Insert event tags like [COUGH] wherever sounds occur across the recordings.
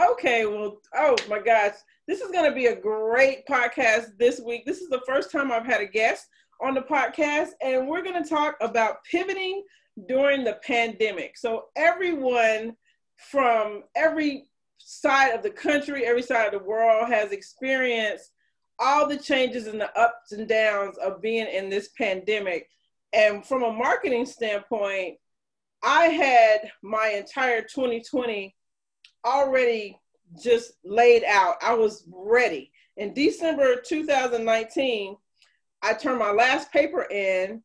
Okay, well, oh my gosh, this is going to be a great podcast this week. This is the first time I've had a guest on the podcast, and we're going to talk about pivoting during the pandemic. So, everyone from every side of the country, every side of the world has experienced all the changes and the ups and downs of being in this pandemic. And from a marketing standpoint, I had my entire 2020 already just laid out. I was ready. In December 2019, I turned my last paper in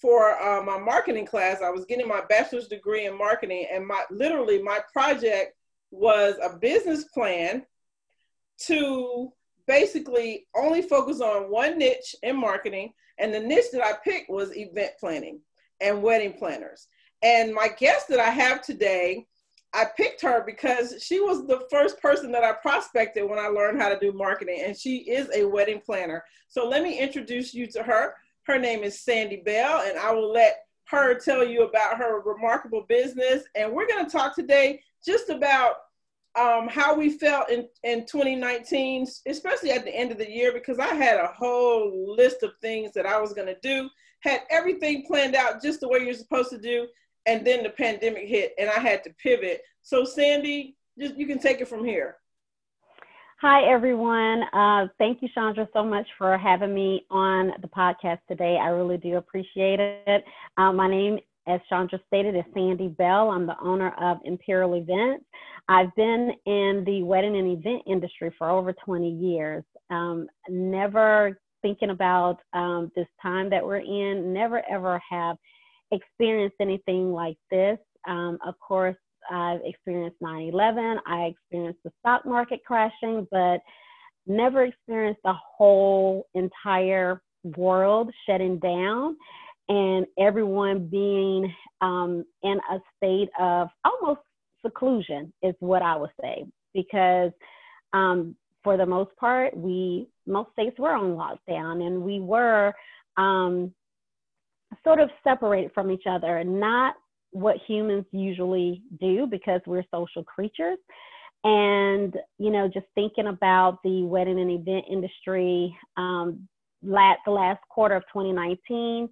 for uh, my marketing class. I was getting my bachelor's degree in marketing, and my literally my project was a business plan to basically only focus on one niche in marketing. And the niche that I picked was event planning and wedding planners. And my guest that I have today I picked her because she was the first person that I prospected when I learned how to do marketing, and she is a wedding planner. So let me introduce you to her. Her name is Sandy Bell, and I will let her tell you about her remarkable business. And we're going to talk today just about um, how we felt in, in 2019, especially at the end of the year, because I had a whole list of things that I was going to do, had everything planned out just the way you're supposed to do and then the pandemic hit and I had to pivot. So Sandy, just you can take it from here. Hi everyone. Uh, thank you, Chandra, so much for having me on the podcast today. I really do appreciate it. Uh, my name, as Chandra stated, is Sandy Bell. I'm the owner of Imperial Events. I've been in the wedding and event industry for over 20 years. Um, never thinking about um, this time that we're in, never ever have experienced anything like this. Um, of course, I've experienced 9 11, I experienced the stock market crashing, but never experienced the whole entire world shutting down and everyone being um, in a state of almost seclusion, is what I would say. Because um, for the most part, we, most states were on lockdown and we were um, sort of separated from each other, and not what humans usually do because we're social creatures. And, you know, just thinking about the wedding and event industry, um, last, the last quarter of 2019,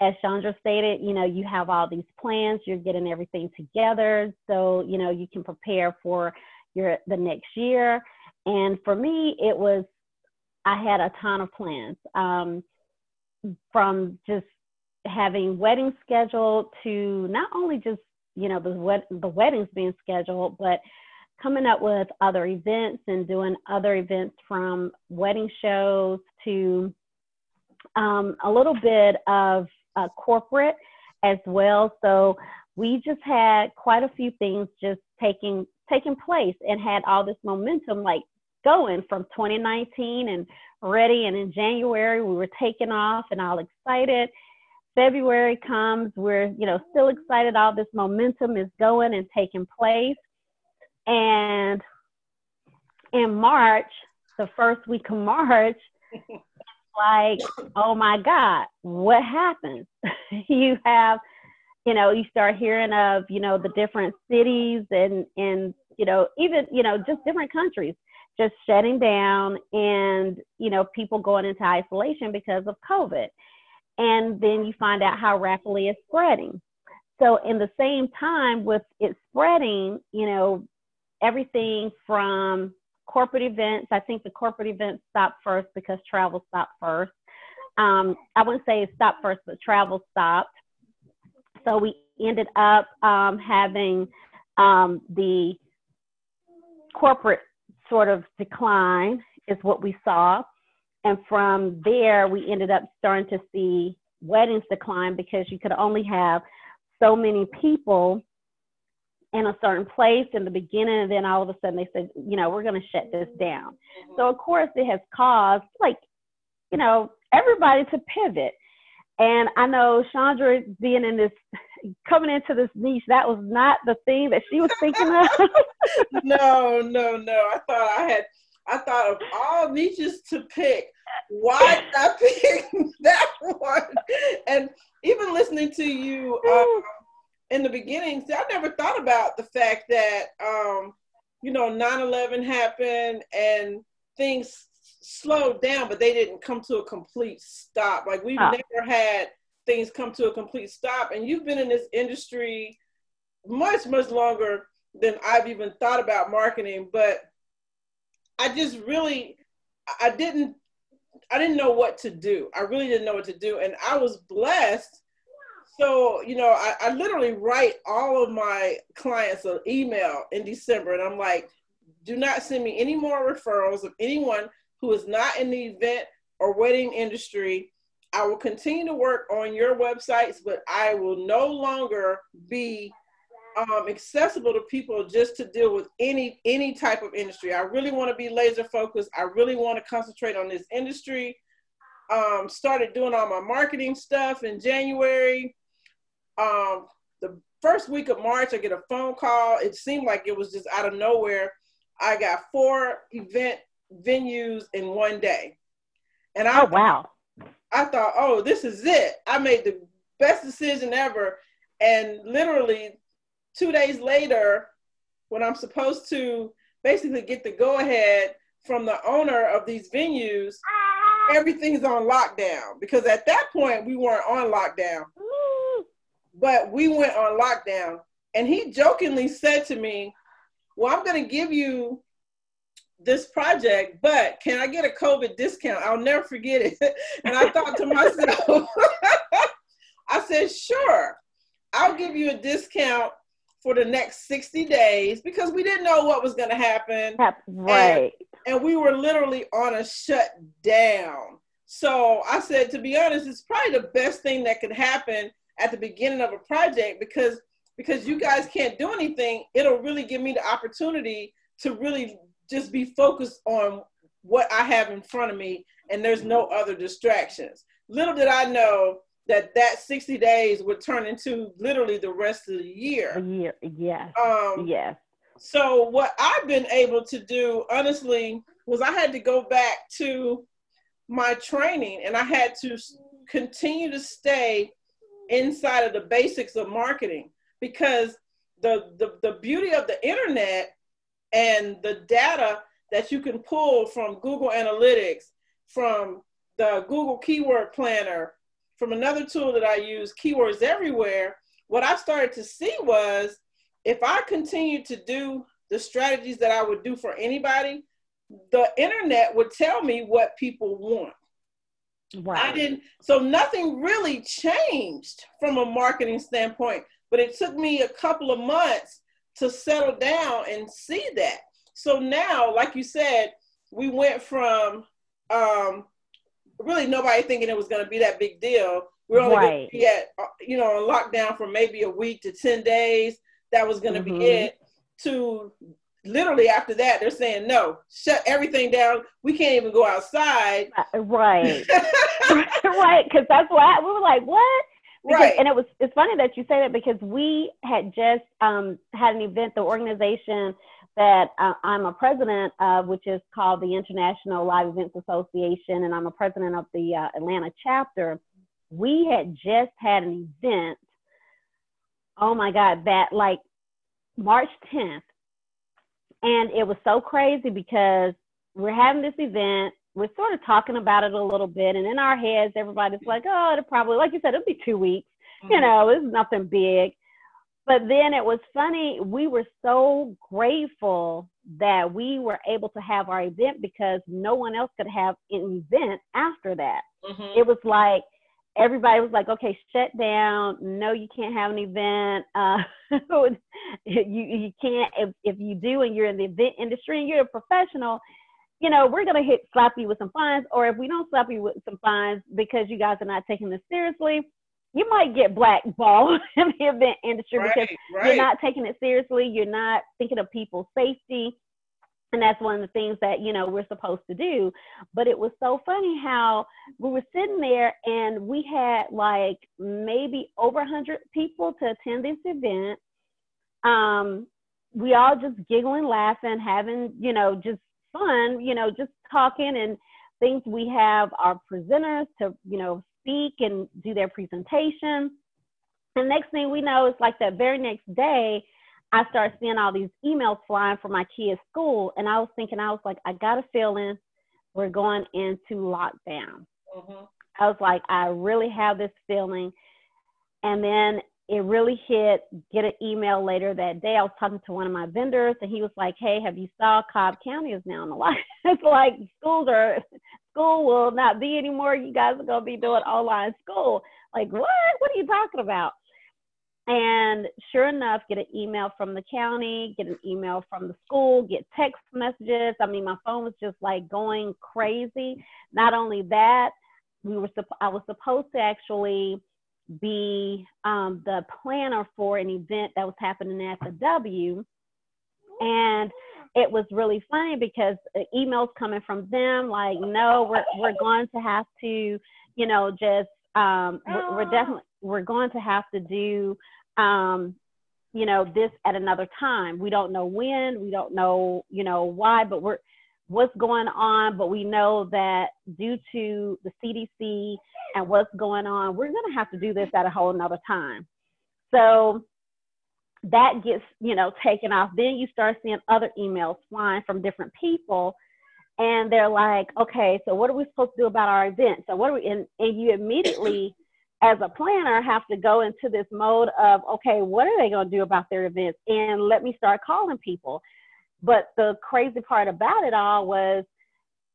as Chandra stated, you know, you have all these plans, you're getting everything together. So, you know, you can prepare for your, the next year. And for me, it was, I had a ton of plans um, from just having weddings scheduled to not only just you know the wed- the weddings being scheduled, but coming up with other events and doing other events from wedding shows to um, a little bit of uh, corporate as well. So we just had quite a few things just taking taking place and had all this momentum like going from 2019 and ready and in January we were taking off and all excited February comes, we're, you know, still excited. All this momentum is going and taking place. And in March, the first week of March, [LAUGHS] like, oh my God, what happens? [LAUGHS] you have, you know, you start hearing of, you know, the different cities and, and, you know, even, you know, just different countries just shutting down and, you know, people going into isolation because of COVID and then you find out how rapidly it's spreading. So, in the same time, with it spreading, you know, everything from corporate events, I think the corporate events stopped first because travel stopped first. Um, I wouldn't say it stopped first, but travel stopped. So, we ended up um, having um, the corporate sort of decline, is what we saw. And from there, we ended up starting to see weddings decline because you could only have so many people in a certain place in the beginning, and then all of a sudden they said, you know, we're going to shut this down. Mm-hmm. So, of course, it has caused, like, you know, everybody to pivot. And I know Chandra being in this, coming into this niche, that was not the thing that she was thinking of. [LAUGHS] no, no, no. I thought I had, I thought of all niches to pick why not [LAUGHS] pick that one? And even listening to you um, in the beginning, see, I never thought about the fact that, um, you know, 9/11 happened and things slowed down, but they didn't come to a complete stop. Like we've never had things come to a complete stop. And you've been in this industry much, much longer than I've even thought about marketing. But I just really, I didn't, I didn't know what to do. I really didn't know what to do. And I was blessed. So, you know, I, I literally write all of my clients an email in December and I'm like, do not send me any more referrals of anyone who is not in the event or wedding industry. I will continue to work on your websites, but I will no longer be um, accessible to people just to deal with any any type of industry. I really want to be laser focused. I really want to concentrate on this industry. Um, started doing all my marketing stuff in January. Um, the first week of March, I get a phone call. It seemed like it was just out of nowhere. I got four event venues in one day, and I oh wow, I thought, oh, this is it. I made the best decision ever, and literally two days later, when I'm supposed to basically get the go ahead from the owner of these venues, everything's on lockdown because at that point we weren't on lockdown. But we went on lockdown. And he jokingly said to me, Well, I'm going to give you this project, but can I get a COVID discount? I'll never forget it. [LAUGHS] and I thought to myself, [LAUGHS] I said, Sure, I'll give you a discount for the next 60 days because we didn't know what was going to happen. Right. And, and, we were literally on a shutdown. So I said, to be honest, it's probably the best thing that could happen at the beginning of a project because because you guys can't do anything. It'll really give me the opportunity to really just be focused on what I have in front of me, and there's no other distractions. Little did I know that that 60 days would turn into literally the rest of the year. A year, yes. Um, yes. So what I've been able to do, honestly, was I had to go back to my training and I had to continue to stay inside of the basics of marketing because the, the, the beauty of the internet and the data that you can pull from Google Analytics, from the Google Keyword Planner, from another tool that I use, Keywords Everywhere, what I started to see was if I continued to do the strategies that I would do for anybody, the internet would tell me what people want. Right. I didn't, so nothing really changed from a marketing standpoint, but it took me a couple of months to settle down and see that. So now, like you said, we went from um, really nobody thinking it was going to be that big deal. We are only right. going to be at, uh, you know, on lockdown for maybe a week to 10 days. That was going to mm-hmm. be it. To literally after that, they're saying, no, shut everything down. We can't even go outside. Uh, right. [LAUGHS] [LAUGHS] right. Because that's why we were like, what? Because, right. And it was, it's funny that you say that because we had just um, had an event, the organization that uh, I'm a president of, which is called the International Live Events Association, and I'm a president of the uh, Atlanta chapter. We had just had an event. Oh my God, that like March 10th. And it was so crazy because we're having this event. We're sort of talking about it a little bit. And in our heads, everybody's like, oh, it'll probably, like you said, it'll be two weeks. Mm-hmm. You know, it's nothing big but then it was funny we were so grateful that we were able to have our event because no one else could have an event after that. Mm-hmm. it was like everybody was like okay shut down. No you can't have an event. [LAUGHS] Uh, you, you can't if, if you do and you're in the event industry and you're a professional you know we're going to hit slap you with some fines or if we don't slap you with some fines because you guys are not taking this seriously you might get blackballed [LAUGHS] in the event industry right, because right. you're not taking it seriously. You're not thinking of people's safety. And that's one of the things that, you know, we're supposed to do. But it was so funny how we were sitting there and we had like maybe over 100 people to attend this event. Um, we all just giggling, laughing, having, you know, just fun, you know, just talking and things. We have our presenters to, you know, speak and do their presentation. And next thing we know, it's like that very next day, I started seeing all these emails flying from my kids' school, and I was thinking, I was like, I got a feeling we're going into lockdown. Mm-hmm. I was like, I really have this feeling. And then it really hit, get an email later that day. I was talking to one of my vendors and he was like, Hey, have you saw Cobb County is now in the line? [LAUGHS] it's like schools are, school will not be anymore. You guys are going to be doing online school. Like, what? What are you talking about? And sure enough, get an email from the county, get an email from the school, get text messages. I mean, my phone was just like going crazy. Not only that, we were I was supposed to actually be um, the planner for an event that was happening at the W, and it was really funny because emails coming from them like, no, we're we're going to have to, you know, just um, we're, we're definitely we're going to have to do um, you know this at another time. We don't know when we don't know you know why but we're what's going on but we know that due to the cdc and what's going on we're going to have to do this at a whole another time. So that gets you know taken off. Then you start seeing other emails flying from different people and they're like okay so what are we supposed to do about our event? So what are we and, and you immediately as a planner have to go into this mode of okay what are they going to do about their events? And let me start calling people. But the crazy part about it all was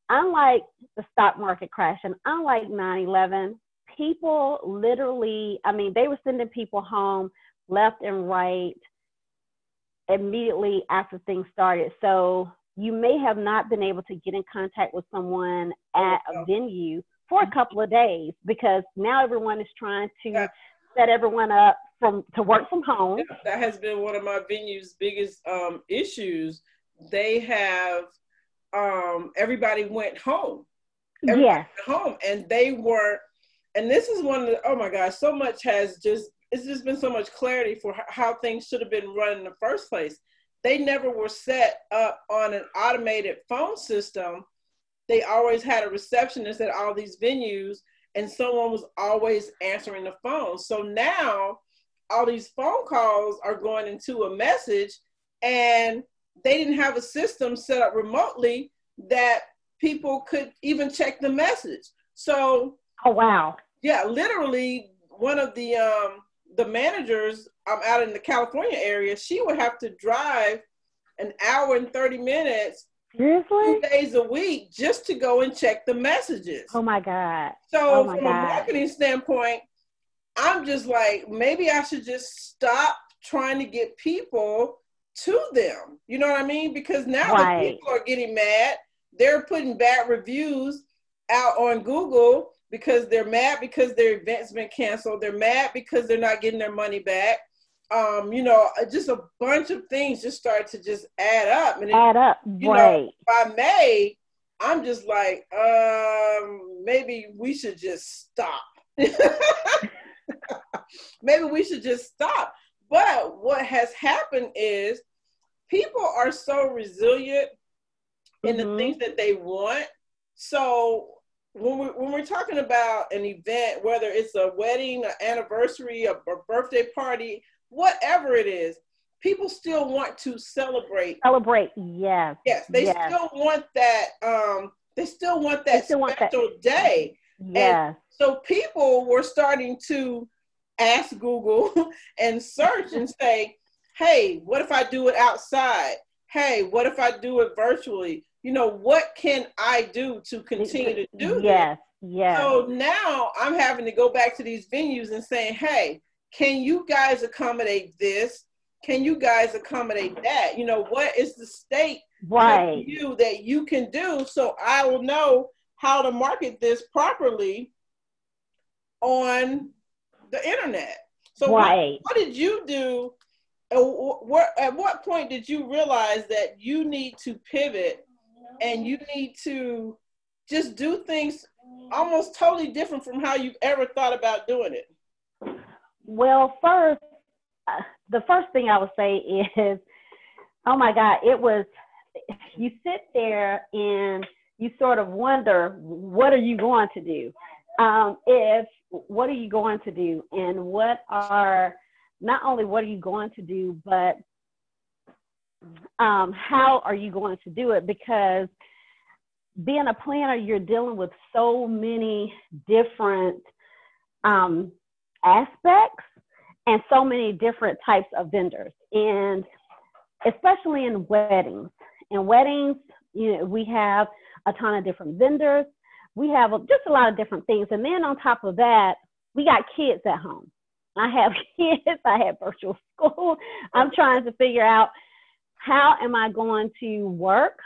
unlike the stock market crash and unlike 9-11 people literally i mean they were sending people home left and right immediately after things started so you may have not been able to get in contact with someone at a venue for a couple of days because now everyone is trying to yeah. set everyone up from to work from home. That has been one of my venue's biggest um, issues. They have um, everybody went home. Everybody yes. Went home, and they were, and this is one of the. Oh my gosh, so much has just. It's just been so much clarity for how things should have been run in the first place. They never were set up on an automated phone system they always had a receptionist at all these venues and someone was always answering the phone. So now all these phone calls are going into a message and they didn't have a system set up remotely that people could even check the message. So Oh wow. Yeah, literally one of the um the managers I'm um, out in the California area, she would have to drive an hour and 30 minutes Seriously? Two days a week just to go and check the messages. Oh my God. So oh my from God. a marketing standpoint, I'm just like, maybe I should just stop trying to get people to them. You know what I mean? Because now right. the people are getting mad. They're putting bad reviews out on Google because they're mad because their event's been canceled. They're mad because they're not getting their money back um, you know, uh, just a bunch of things just start to just add up. And add up, you right? Know, by May, I'm just like, um, maybe we should just stop. [LAUGHS] maybe we should just stop. But what has happened is people are so resilient in mm-hmm. the things that they want. So when we when we're talking about an event, whether it's a wedding, an anniversary, a, a birthday party, whatever it is, people still want to celebrate. Celebrate, yes. Yes, they yes. still want that. Um, they still want that still special want that. day. Yes. And so people were starting to ask Google [LAUGHS] and search and say, "Hey, what if I do it outside? Hey, what if I do it virtually? You know, what can I do to continue to do yes. this?" Yes. So now I'm having to go back to these venues and saying, "Hey, can you guys accommodate this? Can you guys accommodate that? You know, what is the state right. you that you can do so I will know how to market this properly on the internet. So right. what, what did you do? At what point did you realize that you need to pivot and you need to just do things almost totally different from how you've ever thought about doing it? Well, first, uh, the first thing I would say is, [LAUGHS] oh my God, it was, you sit there and you sort of wonder, what are you going to do? Um, if, what are you going to do? And what are, not only what are you going to do, but um, how are you going to do it? Because being a planner, you're dealing with so many different um, aspects and so many different types of vendors. And especially in weddings. In weddings, you know, we have a ton of different vendors. We have just a lot of different things. And then on top of that, we got kids at home. I have [LAUGHS] kids, I have virtual school. I'm trying to figure out how am I going to work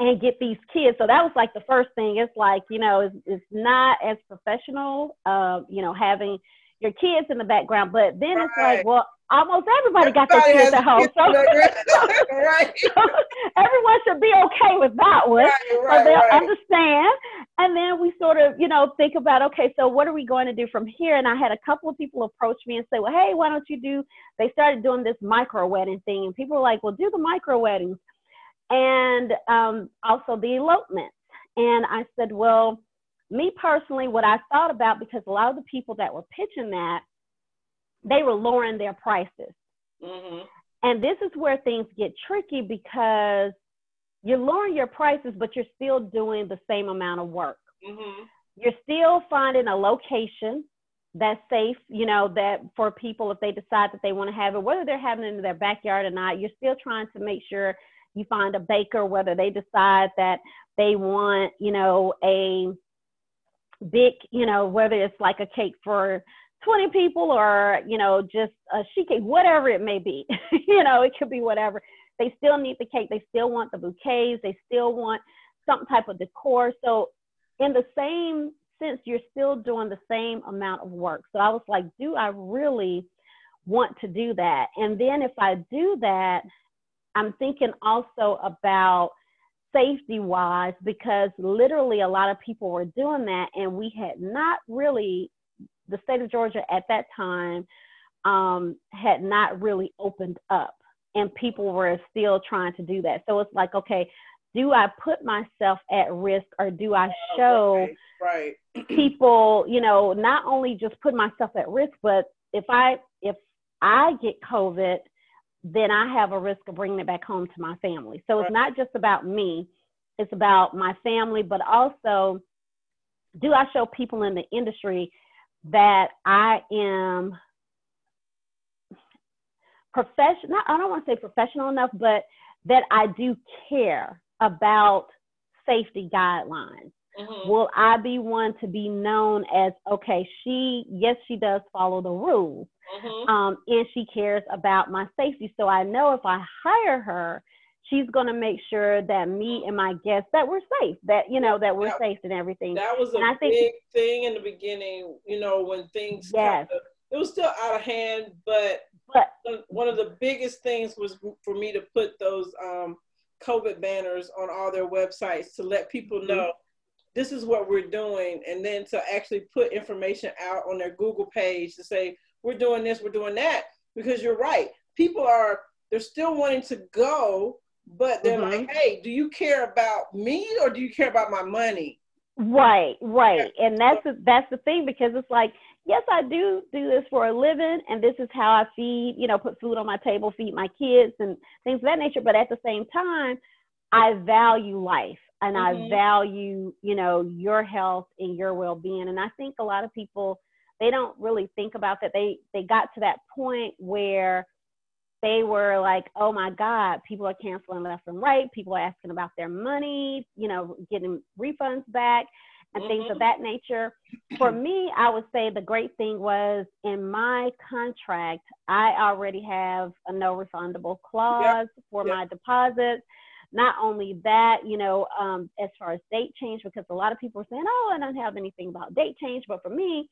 and get these kids. So that was like the first thing. It's like, you know, it's, it's not as professional, uh, you know, having your kids in the background, but then right. it's like, well, almost everybody, got their kids at home. So, [LAUGHS] [LAUGHS] right. so, [LAUGHS] everyone should be okay with that one. Right, right, so they'll right. understand. And then we sort of, you know, think about, okay, so what are we going to do from here? And I had a couple of people approach me and say, well, hey, why don't you do, they started doing this micro wedding thing. And people were like, well, do the micro weddings. And um, also the elopements. And I said, well, me personally, what I thought about, because a lot of the people that were pitching that, they were lowering their prices. Mm-hmm. And this is where things get tricky because you're lowering your prices, but you're still doing the same amount of work. Mm-hmm. You're still finding a location that's safe, you know, that for people if they decide that they want to have it, whether they're having it in their backyard or not, you're still trying to make sure you find a baker, whether they decide that they want, you know, a big, you know, whether it's like a cake for 20 people or, you know, just a sheet cake, whatever it may be. [LAUGHS] you know, it could be whatever. They still need the cake. They still want the bouquets. They still want some type of decor. So, in the same sense, you're still doing the same amount of work. So, I was like, do I really want to do that? And then if I do that, I'm thinking also about safety wise because literally a lot of people were doing that and we had not really the state of Georgia at that time um, had not really opened up, and people were still trying to do that. So it's like, okay, do I put myself at risk, or do I oh, show right, right. [CLEARS THROAT] people, you know, not only just put myself at risk, but if I if I get COVID, then I have a risk of bringing it back home to my family. So right. it's not just about me; it's about my family, but also do I show people in the industry that I am professional. I don't want to say professional enough, but that I do care about safety guidelines. Mm-hmm. Will I be one to be known as okay? She yes, she does follow the rules, mm-hmm. um, and she cares about my safety. So I know if I hire her, she's going to make sure that me and my guests that we're safe that you know that we're that, safe and everything that was a and I big think, thing in the beginning you know when things yes. Kind of, it was still out of hand but, but one of the biggest things was for me to put those um, covid banners on all their websites to let people mm-hmm. know this is what we're doing and then to actually put information out on their google page to say we're doing this we're doing that because you're right people are they're still wanting to go but they're mm-hmm. like, hey, do you care about me or do you care about my money? Right, right. And that's the, that's the thing because it's like, yes, I do do this for a living and this is how I feed, you know, put food on my table, feed my kids and things of that nature. But at the same time, I value life and mm-hmm. I value, you know, your health and your well-being. And I think a lot of people they don't really think about that. They they got to that point where they were like, oh my God, people are canceling left and right. People are asking about their money, you know, getting refunds back and mm-hmm. things of mm-hmm. that nature. For [CLEARS THROAT] me, I would say the great thing was in my contract, I already have a no refundable clause yep. for yep. my deposits. Not only that, you know, um, as far as date change, because a lot of people are saying, oh, I don't have anything about date change. But for me,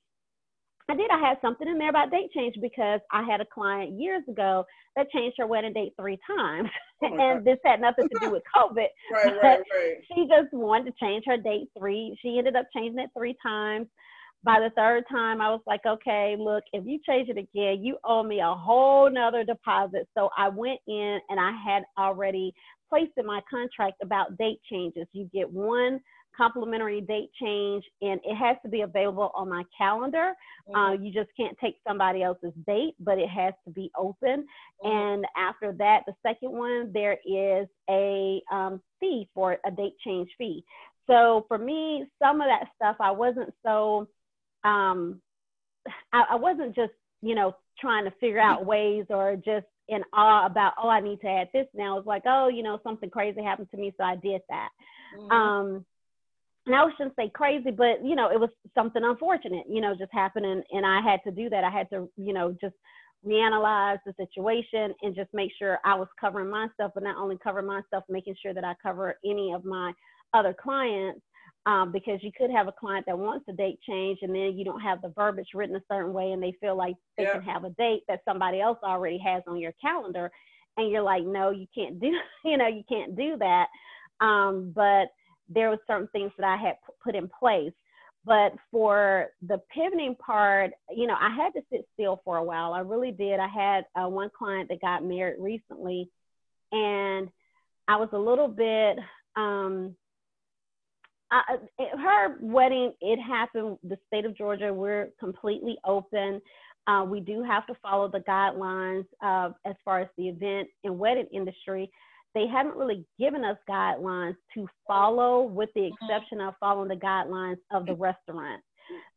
I did. I had something in there about date change because I had a client years ago that changed her wedding date three times. Oh [LAUGHS] and this had nothing to do with [LAUGHS] COVID. right, right, right. She just wanted to change her date three. She ended up changing it three times. By the third time, I was like, okay, look, if you change it again, you owe me a whole nother deposit. So I went in and I had already placed in my contract about date changes. You get one complimentary date change, and it has to be available on my calendar. Mm-hmm. Uh, you just can't take somebody else's date, but it has to be open. Mm-hmm. And after that, the second one, there is a um, fee for a date change fee. So for me, some of that stuff, I wasn't so, um, I, I wasn't just, you know, trying to figure out ways or just in awe about, oh, I need to add this now. It's like, oh, you know, something crazy happened to me, so I did that. Mm-hmm. Um, and I shouldn't say crazy, but you know, it was something unfortunate, you know, just happening, and I had to do that. I had to, you know, just reanalyze the situation and just make sure I was covering myself, but not only covering myself, making sure that I cover any of my other clients um, because you could have a client that wants a date change and then you don't have the verbiage written a certain way and they feel like they yeah. can have a date that somebody else already has on your calendar and you're like no you can't do [LAUGHS] you know you can't do that um, but there were certain things that i had put in place but for the pivoting part you know i had to sit still for a while i really did i had uh, one client that got married recently and i was a little bit um, uh, her wedding, it happened, the state of Georgia, we're completely open. Uh, we do have to follow the guidelines uh, as far as the event and wedding industry. They haven't really given us guidelines to follow, with the mm-hmm. exception of following the guidelines of the restaurant.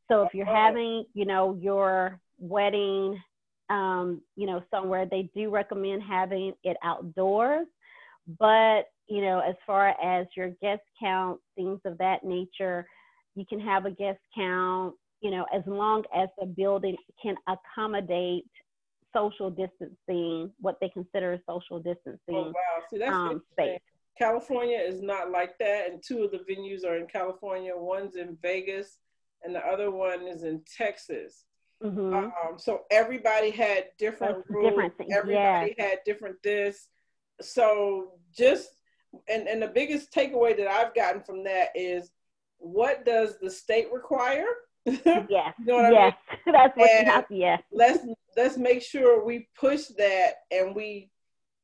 So if you're having, you know, your wedding, um, you know, somewhere, they do recommend having it outdoors. But you know, as far as your guest count, things of that nature, you can have a guest count, you know, as long as the building can accommodate social distancing, what they consider social distancing. Oh, wow. See, that's um, space. California is not like that, and two of the venues are in California. One's in Vegas, and the other one is in Texas. Mm-hmm. Um, so everybody had different That's rules. Different. Everybody had different this. So just and and the biggest takeaway that I've gotten from that is what does the state require? [LAUGHS] yes. you know yes. I mean? [LAUGHS] That's what and you have yes. Let's let's make sure we push that and we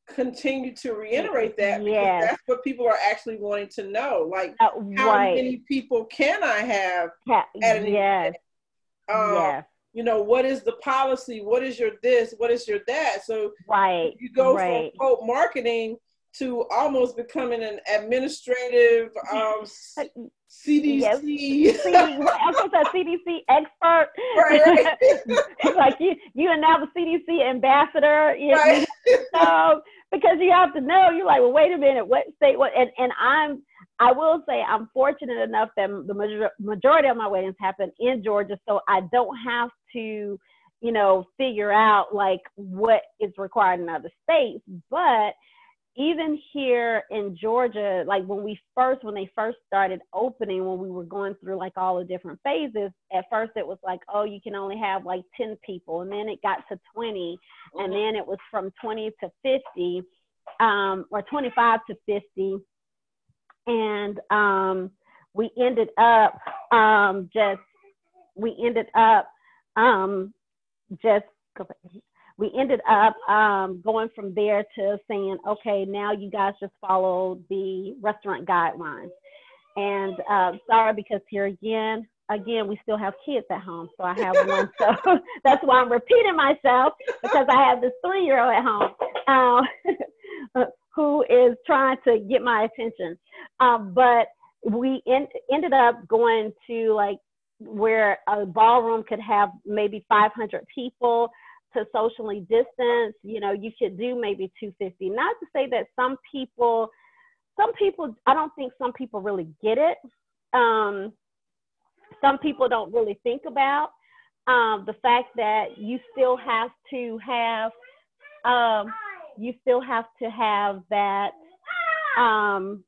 continue to reiterate that because yes. that's what people are actually wanting to know. Like uh, how right. many people can I have at an yes. Um, yes. You know, what is the policy? What is your this? What is your that? So right. you go right. from quote marketing to almost becoming an administrative um, CDC. Yes. I was a CDC expert. Right, right. [LAUGHS] like you, you are now the CDC ambassador. You right. know, because you have to know. You're like, well, wait a minute, what state? What? And and I'm. I will say I'm fortunate enough that the major, majority of my weddings happen in Georgia, so I don't have to, you know, figure out like what is required in other states. But even here in Georgia, like when we first, when they first started opening, when we were going through like all the different phases, at first it was like, oh, you can only have like 10 people. And then it got to 20. Mm-hmm. And then it was from 20 to 50, um, or 25 to 50. And um, we ended up um, just, we ended up um, just we ended up um, going from there to saying, okay, now you guys just follow the restaurant guidelines. And uh, sorry, because here again, again, we still have kids at home. So I have [LAUGHS] one. So [LAUGHS] that's why I'm repeating myself because I have this three year old at home uh, [LAUGHS] who is trying to get my attention. Um, but we in, ended up going to like where a ballroom could have maybe 500 people to socially distance, you know, you should do maybe 250. Not to say that some people, some people, I don't think some people really get it. Um, some people don't really think about um, the fact that you still have to have, um, you still have to have that um,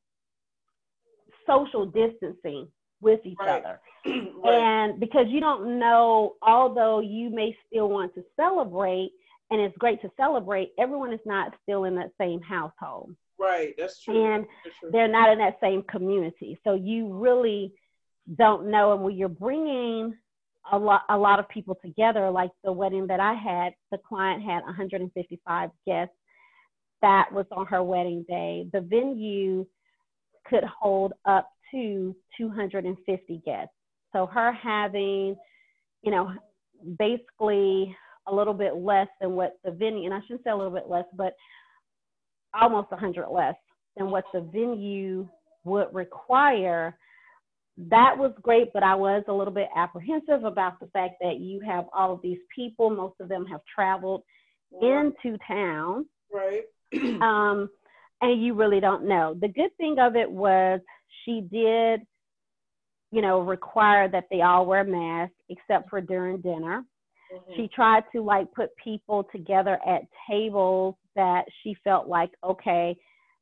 social distancing with each right. other. [CLEARS THROAT] right. And because you don't know, although you may still want to celebrate, and it's great to celebrate, everyone is not still in that same household. Right, that's true. And true. they're not in that same community. So you really don't know. And when you're bringing a lot, a lot of people together, like the wedding that I had, the client had 155 guests. That was on her wedding day. The venue could hold up to 250 guests. So her having, you know, basically a little bit less than what the venue, and I shouldn't say a little bit less, but almost 100 less than what the venue would require. That was great, but I was a little bit apprehensive about the fact that you have all of these people. Most of them have traveled into town. Right. um, and you really don't know. The good thing of it was she did, you know, require that they all wear masks except for during dinner. Mm-hmm. She tried to like put people together at tables that she felt like, okay,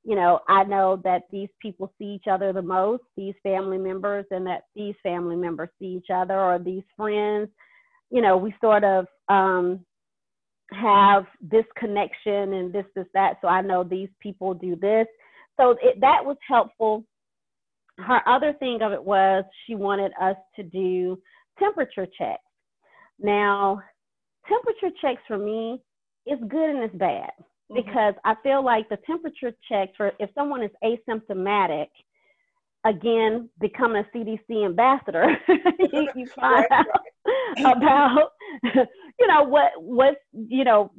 you know, I know that these people see each other the most, these family members, and that these family members see each other or these friends. You know, we sort of um, have this connection and this, this, that. So I know these people do this. So it, that was helpful. Her other thing of it was she wanted us to do temperature checks. Now, temperature checks for me is good and it's bad mm-hmm. because I feel like the temperature checks for if someone is asymptomatic, again, becoming a CDC ambassador, [LAUGHS] you, [LAUGHS] you, find right, out right. about, [LAUGHS] you know, what, what, you know,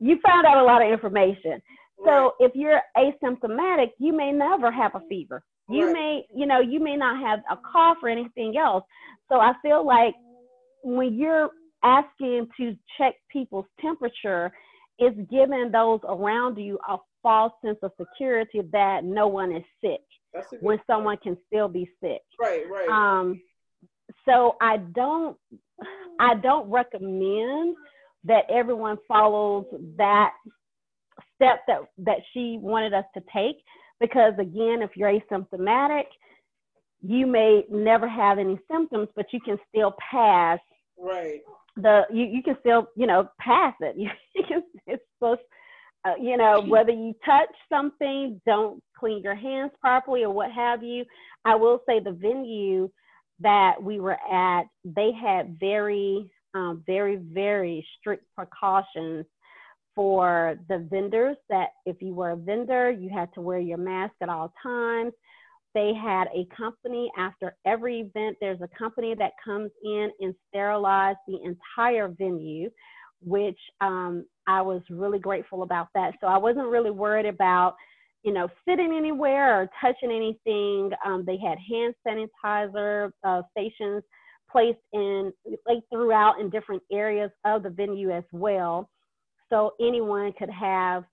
you found out a lot of information. So if you're asymptomatic, you may never have a fever. You right. may, you know, you may not have a cough or anything else. So I feel like when you're asking to check people's temperature, it's giving those around you a false sense of security that no one is sick when someone can still be sick. Right, right. Um, so I don't, I don't recommend that everyone follows that step that that she wanted us to take because again, if you're asymptomatic, you may never have any symptoms, but you can still pass. Right. The you, you can still you know pass it. You, [LAUGHS] you can it's supposed uh, you know, whether you touch something, don't clean your hands properly or what have you. I will say the venue that we were at, they had very, um, very, very strict precautions for the vendors that if you were a vendor, you had to wear your mask at all times. They had a company after every event, there's a company that comes in and sterilize the entire venue which um, I was really grateful about that. So I wasn't really worried about, you know, sitting anywhere or touching anything. Um, they had hand sanitizer uh, stations placed in like throughout in different areas of the venue as well. So anyone could have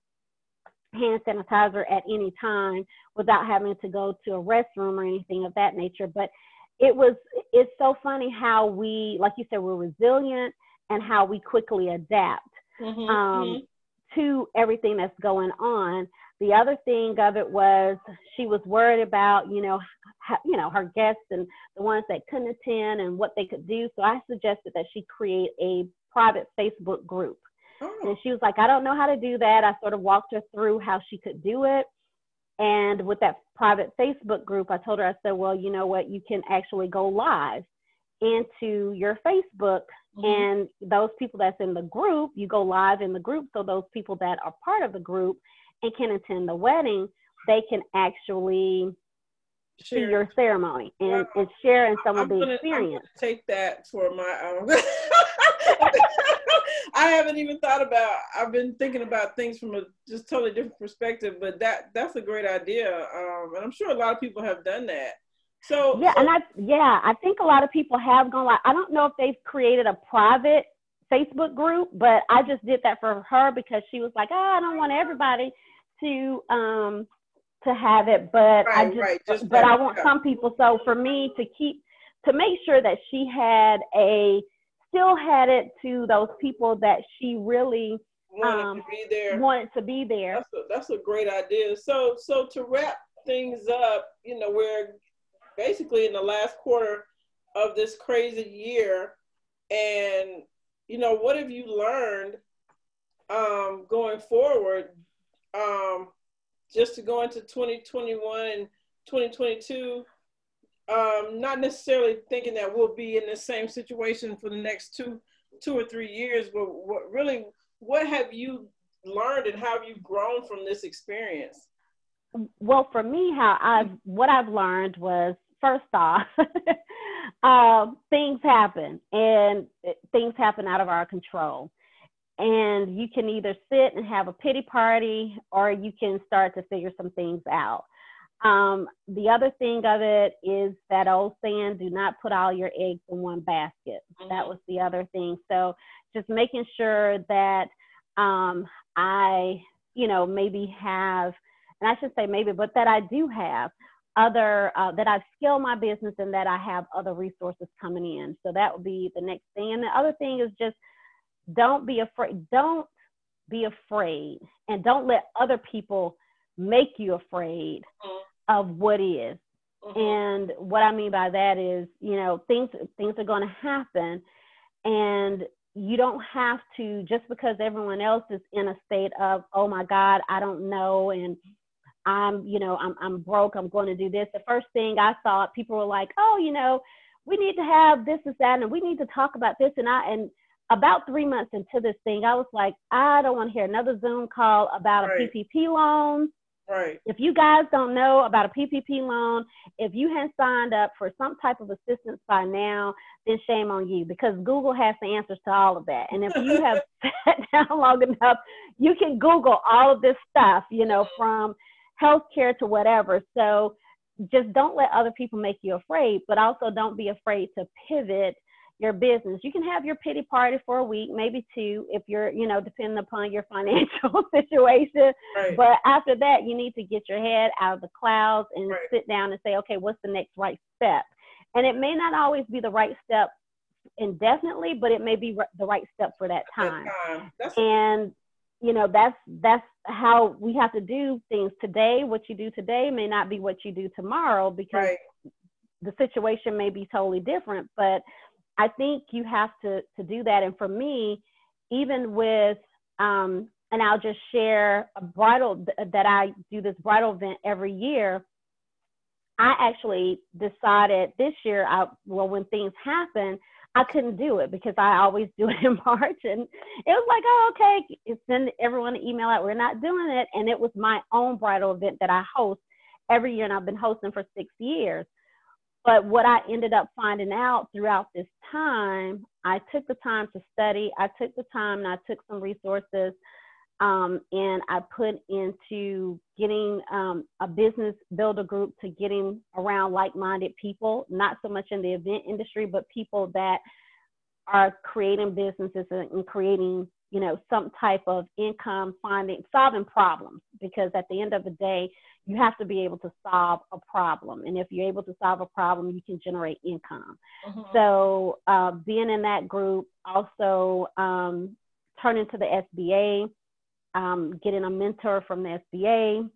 hand sanitizer at any time without having to go to a restroom or anything of that nature. But it was, it's so funny how we, like you said, we're resilient and how we quickly adapt mm-hmm, um, mm-hmm. to everything that's going on. The other thing of it was she was worried about, you know, how, you know, her guests and the ones that couldn't attend and what they could do. So I suggested that she create a private Facebook group. Oh. And she was like, I don't know how to do that. I sort of walked her through how she could do it. And with that private Facebook group, I told her, I said, well, you know what? You can actually go live into your Facebook mm-hmm. and those people that's in the group, you go live in the group. So those people that are part of the group and can attend the wedding, they can actually share. see your ceremony and, and share in some I'm of the gonna, experience. take that for my own. [LAUGHS] [LAUGHS] I haven't even thought about. I've been thinking about things from a just totally different perspective, but that that's a great idea, um, and I'm sure a lot of people have done that. So yeah, so, and I yeah, I think a lot of people have gone like I don't know if they've created a private Facebook group, but I just did that for her because she was like, oh, I don't want everybody to um to have it, but right, I just, right. just but I want some people. So for me to keep to make sure that she had a still had it to those people that she really wanted um, to be there. Wanted to be there. That's a, that's a great idea. So so to wrap things up, you know, we're basically in the last quarter of this crazy year. And, you know, what have you learned um, going forward um, just to go into 2021 and 2022? Um, not necessarily thinking that we'll be in the same situation for the next two, two or three years, but what really, what have you learned and how have you grown from this experience? Well, for me, how I've what I've learned was first off, [LAUGHS] um, things happen and things happen out of our control. And you can either sit and have a pity party or you can start to figure some things out. Um, the other thing of it is that old saying, do not put all your eggs in one basket. Mm-hmm. That was the other thing. So just making sure that um, I, you know, maybe have, and I should say maybe, but that I do have other, uh, that I've scaled my business and that I have other resources coming in. So that would be the next thing. And the other thing is just don't be afraid. Don't be afraid and don't let other people make you afraid mm-hmm of what is. Mm-hmm. And what I mean by that is, you know, things things are going to happen, and you don't have to just because everyone else is in a state of, oh my God, I don't know, and I'm, you know, I'm I'm broke. I'm going to do this. The first thing I thought, people were like, oh, you know, we need to have this, and that, and we need to talk about this, and I and about three months into this thing, I was like, I don't want to hear another Zoom call about right. a PPP loan. Right. If you guys don't know about a PPP loan, if you have signed up for some type of assistance by now, then shame on you because Google has the answers to all of that. And if you have [LAUGHS] sat down long enough, you can Google all of this stuff, you know, from healthcare to whatever. So just don't let other people make you afraid, but also don't be afraid to pivot your business. You can have your pity party for a week, maybe two, if you're, you know, depending upon your [LAUGHS] financial situation. Right. But after that, you need to get your head out of the clouds and right. sit down and say, okay, what's the next right step? And it may not always be the right step indefinitely, but it may be the right step for that time. That time. And you know that's that's how we have to do things today. What you do today may not be what you do tomorrow because right. the situation may be totally different. But I think you have to to do that. And for me, even with um, and I'll just share a bridal that I do this bridal event every year. I actually decided this year, I well, when things happen, I couldn't do it because I always do it [LAUGHS] in March, and it was like, oh, okay, send everyone an email out. We're not doing it, and it was my own bridal event that I host every year, and I've been hosting for six years. But what I ended up finding out throughout this time, I took the time to study, I took the time and I took some resources um, and I put into getting um, a business builder group to getting around like minded people, not so much in the event industry, but people that are creating businesses and creating you know some type of income finding solving problems because at the end of the day you have to be able to solve a problem. And if you're able to solve a problem you can generate income. Mm-hmm. so uh, being in that group also um, turning to the sba um, getting a mentor from the sba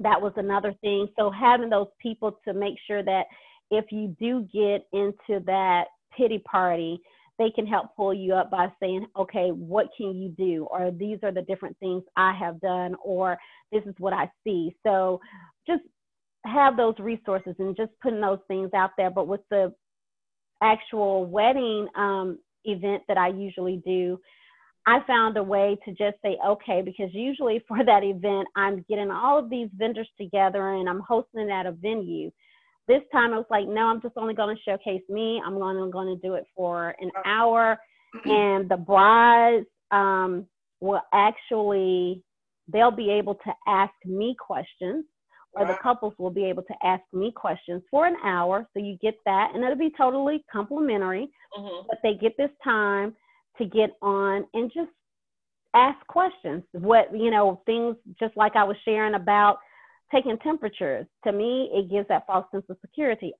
that was another thing. So having those people to make sure that if you do get into that pity party they can help pull you up by saying, okay, what can you do? Or these are the different things I have done, or this is what I see. So just have those resources and just putting those things out there. But with the actual wedding um, event that I usually do, I found a way to just say, okay, because usually [LAUGHS] for that event, I'm getting all of these vendors together and I'm hosting it at a venue. This time I was like, no, I'm just only going to showcase me. I'm going, going to do it for an hour. [CLEARS THROAT] And the brides um, will actually, they'll be able to ask me questions or the couples will be able to ask me questions for an hour. So you get that, and it'll be totally complimentary. Mm-hmm. But they get this time to get on and just ask questions. What you know, things just like I was sharing about taking temperatures. To me, it gives that false sense of security.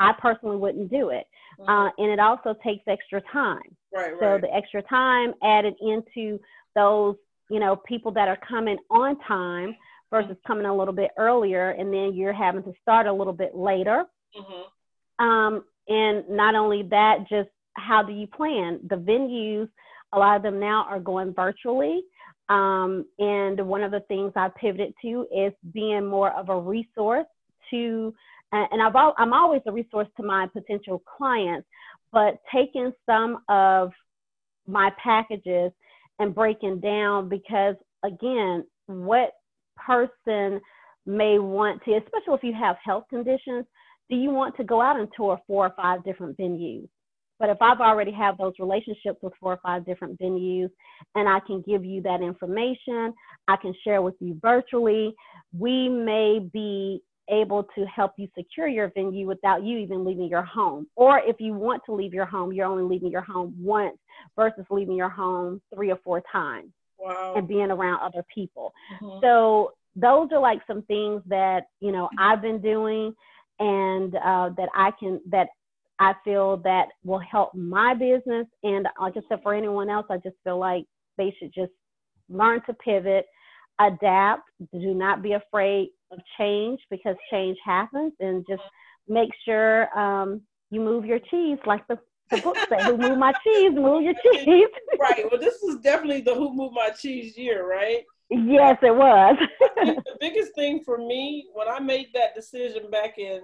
I personally wouldn't do it. Mm-hmm. Uh, and it also takes extra time. Right, so right. the extra time added into those, you know, people that are coming on time versus mm-hmm. coming a little bit earlier, and then you're having to start a little bit later. Mm-hmm. Um, and not only that, just how do you plan? The venues, a lot of them now are going virtually. Um, and one of the things I pivoted to is being more of a resource to, and I've, I'm always a resource to my potential clients, but taking some of my packages and breaking down because again, what person may want to, especially if you have health conditions, do you want to go out and tour four or five different venues? But if I've already have those relationships with four or five different venues and I can give you that information, I can share with you virtually, we may be able to help you secure your venue without you even leaving your home. Or if you want to leave your home, you're only leaving your home once versus leaving your home three or four times wow. and being around other people. Mm-hmm. So those are like some things that, you know, I've been doing and uh, that I can, that I feel that will help my business. And like I said, for anyone else, I just feel like they should just learn to pivot, adapt, do not be afraid of change because change happens, and just make sure um, you move your cheese like the, the book said, who move my cheese, move your cheese. [LAUGHS] right. Well, this is definitely the who move my cheese year, right? Yes, it was. the biggest thing for me when I made that decision back in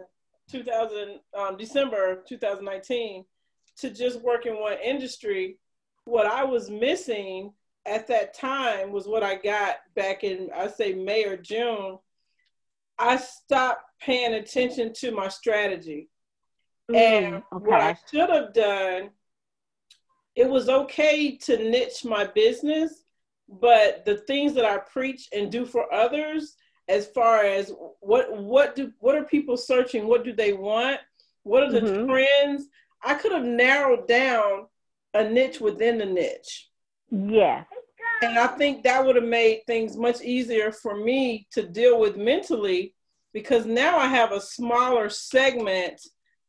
2000 um, December 2019 to just work in one industry, what I was missing at that time was what I got back in I say May or June. I stopped paying attention to my strategy. Mm, and okay. what I should have done, it was okay to niche my business, but the things that I preach and do for others, as far as what what do what are people searching what do they want what are the mm-hmm. trends i could have narrowed down a niche within the niche Yeah. and i think that would have made things much easier for me to deal with mentally because now i have a smaller segment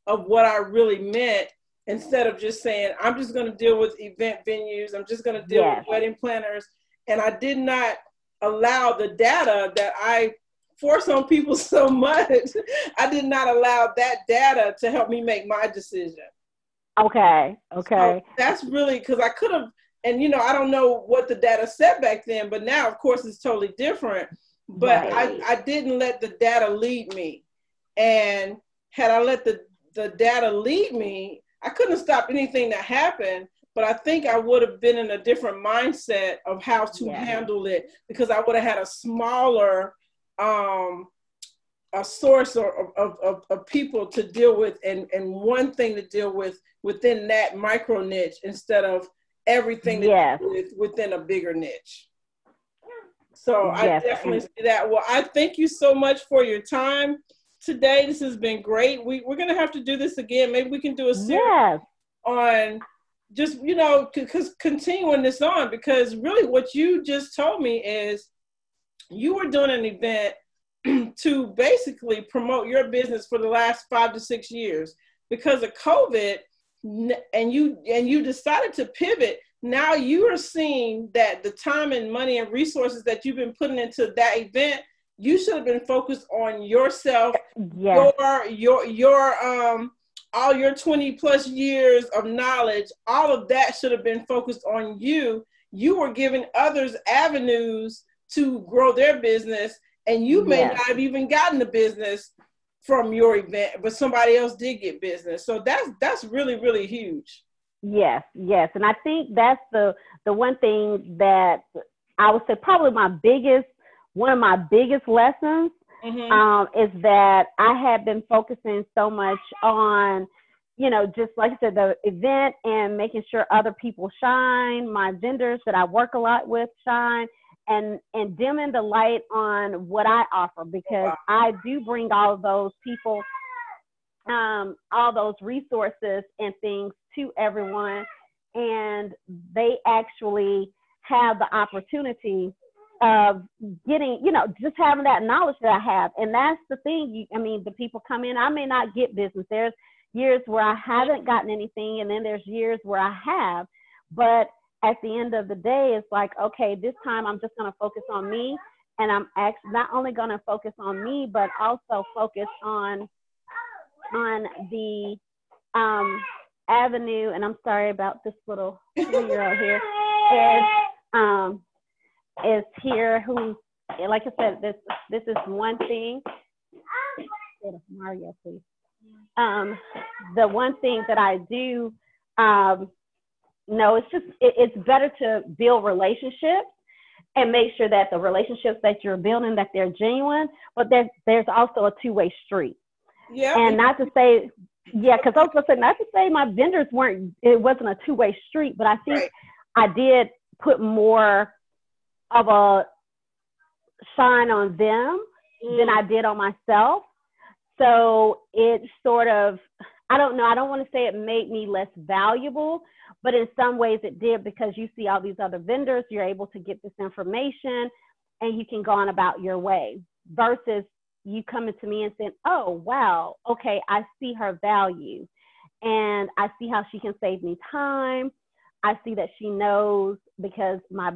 of what i really meant instead of just saying i'm just going to deal with event venues i'm just going to deal yes. with wedding planners and i did not allow the data that I force on people [LAUGHS] so much, I did not allow that data to help me make my decision. Okay. Okay. So that's really because I could have, and you know, I don't know what the data said back then, but now, of course, it's totally different. But right. I, I didn't let the data lead me. And had I let the, the data lead me, I couldn't have stopped anything that happened but I think I would have been in a different mindset of how to yeah. handle it because I would have had a smaller um, a source of, of, of, of, people to deal with and, and one thing to deal with within that micro niche instead of everything yes. with, within a bigger niche. So yes. I definitely see that. Well, I thank you so much for your time today. This has been great. We, we're going to have to do this again. Maybe we can do a series yes. on just you know because continuing this on because really what you just told me is you were doing an event [CLEARS THROAT] to basically promote your business for the last five to six years because of covid and you and you decided to pivot now you are seeing that the time and money and resources that you've been putting into that event you should have been focused on yourself yes. your your your um all your 20 plus years of knowledge, all of that should have been focused on you. You were giving others avenues to grow their business, and you may not have even gotten the business from your event, but somebody else did get business. So that's that's really really huge. Yes, yes, and I think that's the the one thing that I would say probably my biggest one of my biggest lessons mm-hmm. um, is that I had been focusing so much on, you know, just like I said, the event and making sure other people shine, my vendors that I work a lot with shine, and and dimming the light on what I offer because. I do bring all of those people, um, all those resources and things to everyone, and they actually have the opportunity of getting, you know, just having that knowledge that I have. And that's the thing. You, I mean, the people come in, I may not get business. There's years where I haven't gotten anything, and then there's years where I have. But at the end of the day, it's like, okay, this time I'm just going to focus on me. And I'm actually not only going to focus on me, but also focus on on the um, avenue. And I'm sorry about this little three year old here. Is um, is here who, like I said, this this is one thing. Mario, please. Um, the one thing that I do um, know it's just it, it's better to build relationships and make sure that the relationships that you're building that they're genuine, but there's there's also a two way street Yeah. And not to say, yeah, because I was gonna say not to say my vendors weren't. It wasn't a two way street, but I think Right. I did put more of a shine on them than Mm. I did on myself. So it sort of, I don't know, I don't want to say it made me less valuable, but in some ways it did because you see all these other vendors, you're able to get this information and you can go on about your way versus you coming to me and saying, oh, wow, okay, I see her value and I see how she can save me time. I see that she knows because my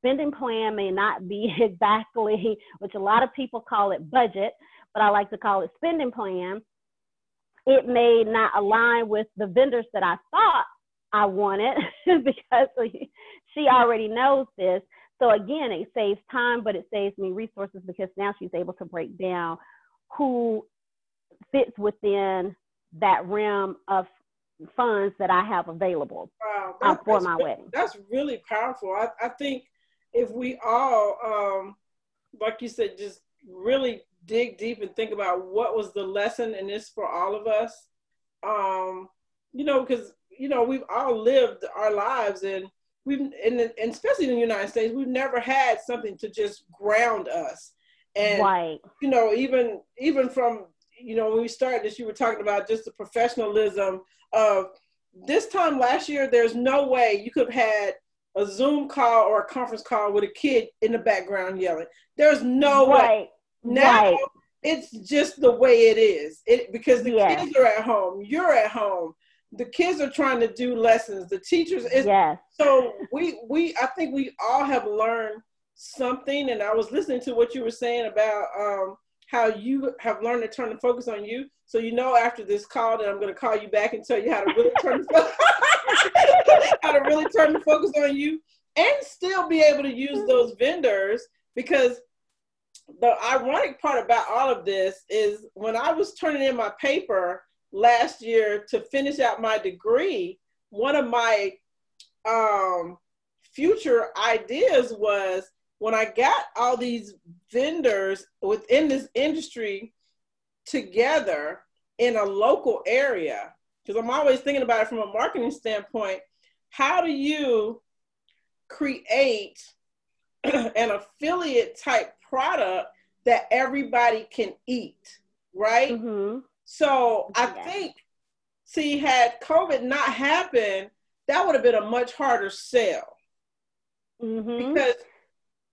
spending plan may not be [LAUGHS] exactly, which a lot of people call it budget, but I like to call it spending plan. It may not align with the vendors that I thought I wanted [LAUGHS] because [LAUGHS] she already knows this. So again, it saves time, but it saves me resources because now she's able to break down who fits within that realm of funds that I have available Wow, uh, for my wedding. That's really powerful. I, I think if we all, um, like you said, just really dig deep and think about what was the lesson in this for all of us, um, you know, because you know we've all lived our lives and we've, and, and especially in the United States, we've never had something to just ground us. And right. you know, even even from you know when we started this, you were talking about just the professionalism of this time last year. There's no way you could have had a Zoom call or a conference call with a kid in the background yelling. There's no way. right. Now right. it's just the way it is. It because the Yeah. kids are at home, you're at home. The kids are trying to do lessons. The teachers is Yes. so we we I think we all have learned something and I was listening to what you were saying about um how you have learned to turn the focus on you. So you know after this call that I'm going to call you back and tell you how to really turn the [LAUGHS] how to really turn the focus on you and still be able to use those vendors because the ironic part about all of this is when I was turning in my paper last year to finish out my degree, one of my um, future ideas was when I got all these vendors within this industry together in a local area, because I'm always thinking about it from a marketing standpoint, how do you create [CLEARS THROAT] an affiliate type product that everybody can eat, right? hmm So I think, see, had COVID not happened, that would have been a much harder sell. Hmm because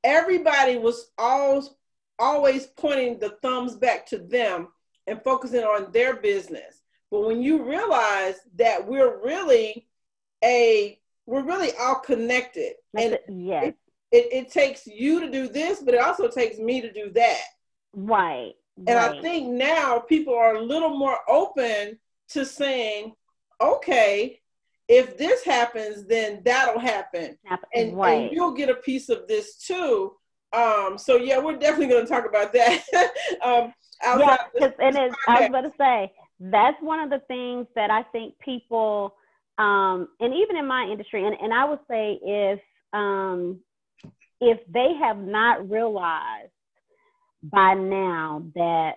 everybody was always always pointing the thumbs back to them and focusing on their business. But when you realize that we're really a we're really all connected and yes. it, it takes you to do this, but it also takes me to do that. Right. And right. I think now people are a little more open to saying, okay, if this happens, then that'll happen. Happen- And, right. and you'll get a piece of this too. Um, so yeah, we're definitely going to talk about that. [LAUGHS] um, yeah, this- 'cause- this it's, I was about to say that's one of the things that I think people, um, and even in my industry, and, and I would say if um, if they have not realized by now that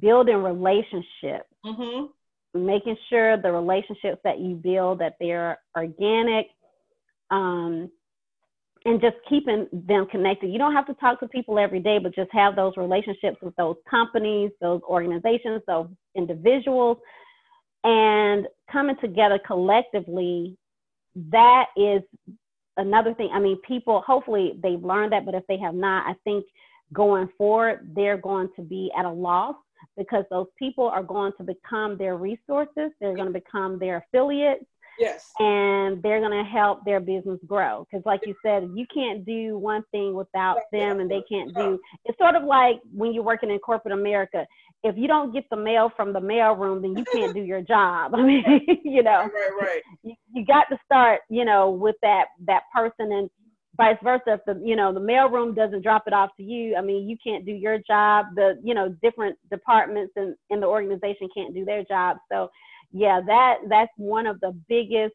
building relationships, Mhm. Making sure the relationships that you build that they're organic, um, and just keeping them connected. You don't have to talk to people every day, but just have those relationships with those companies, those organizations, those individuals, and coming together collectively. That is another thing. I mean, people, hopefully they've learned that, but if they have not, I think going forward, they're going to be at a loss because those people are going to become their resources, they're going to become their affiliates Yes. and they're going to help their business grow because like you said you can't do one thing without them and they can't do it's sort of like when you're working in corporate america if you don't get the mail from the mail room then you can't do your job [LAUGHS] i mean you know Right, right, right. you, you got to start you know with that that person and vice versa if the you know the mail room doesn't drop it off to you i mean you can't do your job. The you know different departments in, in the organization can't do their job. So yeah that that's one of the biggest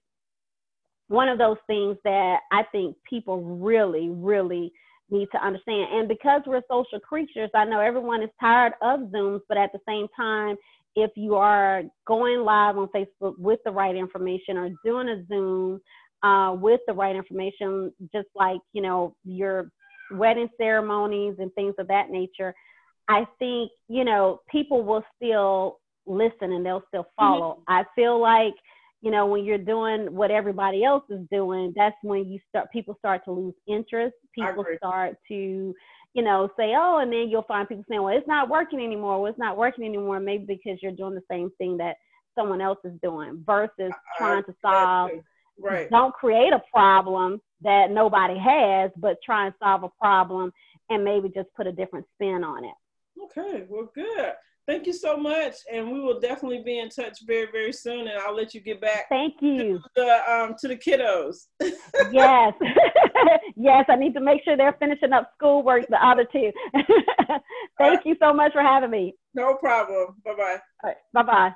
one of those things that i think people really really need to understand. And because we're social creatures i know everyone is tired of zooms but at the same time if you are going live on Facebook with the right information or doing a Zoom uh, with the right information, just like, you know, your wedding ceremonies and things of that nature, I think, you know, people will still listen and they'll still mm-hmm. follow. Mm-hmm. I feel like, you know, when you're doing what everybody else is doing, that's when you start, people start to lose interest. People start to, you know, say, oh, and then you'll find people saying, well, it's not working anymore. Well, it's not working anymore. Maybe because you're doing the same thing that someone else is doing versus trying to solve. Right. Don't create a problem that nobody has, but try and solve a problem and maybe just put a different spin on it. Okay, well, good. Thank you so much, and we will definitely be in touch very, very soon. And I'll let you get back. Thank you. To the um, to the kiddos. [LAUGHS] yes, [LAUGHS] yes. I need to make sure they're finishing up schoolwork. The other two. [LAUGHS] Thank uh, you so much for having me. No problem. Bye bye. Bye bye.